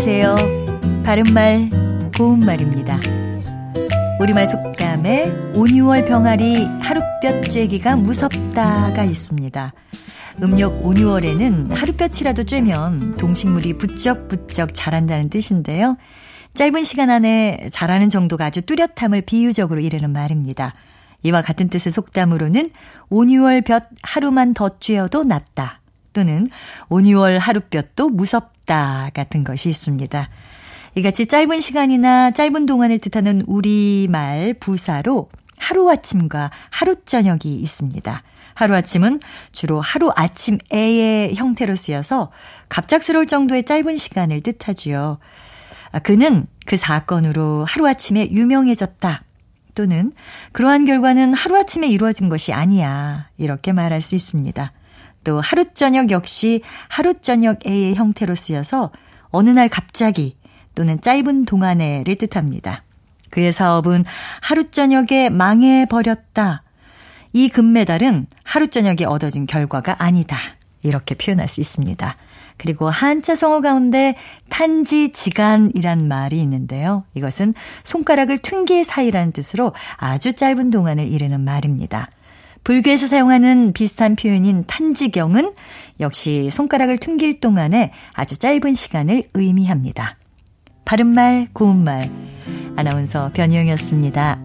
안녕하세요. 바른말, 고운말입니다. 우리말 속담에 5, 6월 병아리 하룻볕 쬐기가 무섭다가 있습니다. 음력 5, 6월에는 하룻볕이라도 쬐면 동식물이 부쩍부쩍 자란다는 뜻인데요. 짧은 시간 안에 자라는 정도가 아주 뚜렷함을 비유적으로 이르는 말입니다. 이와 같은 뜻의 속담으로는 5, 6월 볕 하루만 더 쬐어도 낫다. 또는 5, 6월 하룻볕도 무섭다 같은 것이 있습니다. 이같이 짧은 시간이나 짧은 동안을 뜻하는 우리말 부사로 하루아침과 하루저녁이 있습니다. 하루아침은 주로 하루아침에의 형태로 쓰여서 갑작스러울 정도의 짧은 시간을 뜻하지요. 아, 그는 그 사건으로 하루아침에 유명해졌다. 또는 그러한 결과는 하루아침에 이루어진 것이 아니야. 이렇게 말할 수 있습니다. 또 하루 저녁 역시 하루 저녁의 형태로 쓰여서 어느 날 갑자기 또는 짧은 동안에를 뜻합니다. 그의 사업은 하루 저녁에 망해버렸다. 이 금메달은 하루 저녁에 얻어진 결과가 아니다. 이렇게 표현할 수 있습니다. 그리고 한자 성어 가운데 탄지 지간이란 말이 있는데요. 이것은 손가락을 튕길 사이라는 뜻으로 아주 짧은 동안을 이르는 말입니다. 불교에서 사용하는 비슷한 표현인 탄지경은 역시 손가락을 튕길 동안에 아주 짧은 시간을 의미합니다. 바른말, 고운말. 아나운서 변희영이었습니다.